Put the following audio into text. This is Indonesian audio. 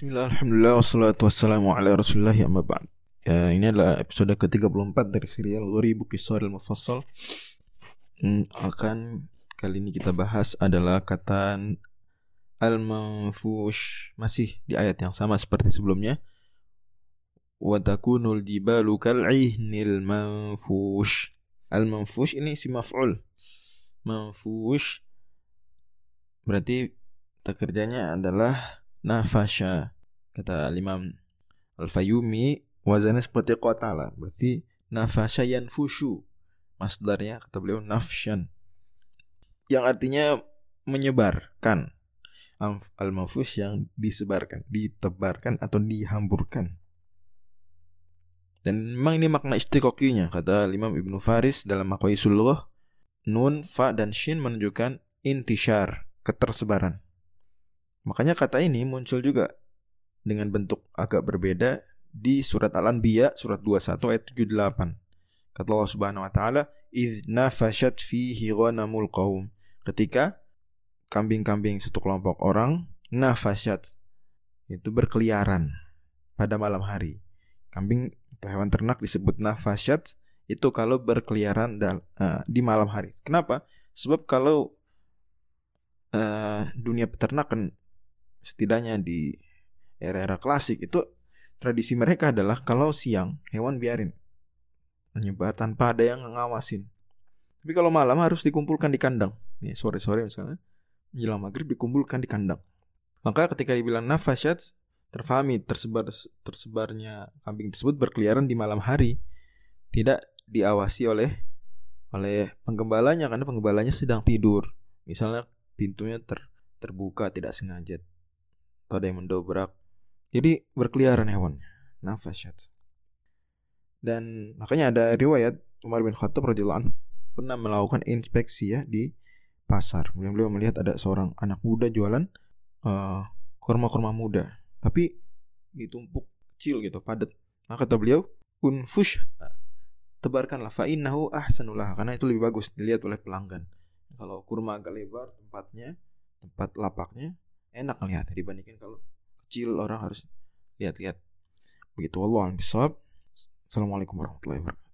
Bismillah, alhamdulillah, ya ya, Ini adalah episode ke-34 dari serial Ghoribu Kisar al-Mufassal. Hmm, Akan kali ini kita bahas adalah kata Al-Manfush Masih di ayat yang sama seperti sebelumnya. Watakunul jibalu kal'ihnil manfush. Al-Manfush ini si maf'ul. Manfush Berarti kerjanya adalah nafasha. Kata Imam Al-Fayumi wazannya seperti kota lah. Berarti nafasha yanfushu. Masdarnya kata beliau nafshan. Yang artinya menyebarkan. Al-mafus yang disebarkan ditebarkan atau dihamburkan. Dan memang ini makna istiqoqinya kata Imam Ibnu Faris dalam Maqaisul nun fa dan shin menunjukkan intishar ketersebaran Makanya kata ini muncul juga dengan bentuk agak berbeda di surat Al-Anbiya surat 21 ayat 78. Kata Allah Subhanahu wa taala, "Idz nafashat fihi ghanamul qaum." Ketika kambing-kambing satu kelompok orang nafashat itu berkeliaran pada malam hari. Kambing atau hewan ternak disebut nafashat itu kalau berkeliaran uh, di malam hari. Kenapa? Sebab kalau uh, dunia peternakan setidaknya di era-era klasik itu tradisi mereka adalah kalau siang hewan biarin menyebar tanpa ada yang ngawasin. Tapi kalau malam harus dikumpulkan di kandang. Nih sore-sore misalnya menjelang maghrib dikumpulkan di kandang. Maka ketika dibilang nafasyat terfahami tersebar tersebarnya kambing tersebut berkeliaran di malam hari tidak diawasi oleh oleh penggembalanya karena penggembalanya sedang tidur. Misalnya pintunya ter, terbuka tidak sengaja atau ada yang mendobrak. Jadi berkeliaran hewannya. Nafasyat. Dan makanya ada riwayat Umar bin Khattab radhiyallahu pernah melakukan inspeksi ya di pasar. Kemudian beliau melihat ada seorang anak muda jualan uh, kurma-kurma muda, tapi ditumpuk kecil gitu, padat. Maka kata beliau, unfush tebarkanlah fa innahu ahsanullah karena itu lebih bagus dilihat oleh pelanggan. Kalau kurma agak lebar tempatnya, tempat lapaknya enak ngelihat dibandingkan kalau kecil orang harus lihat-lihat. Begitu Allah Assalamualaikum warahmatullahi wabarakatuh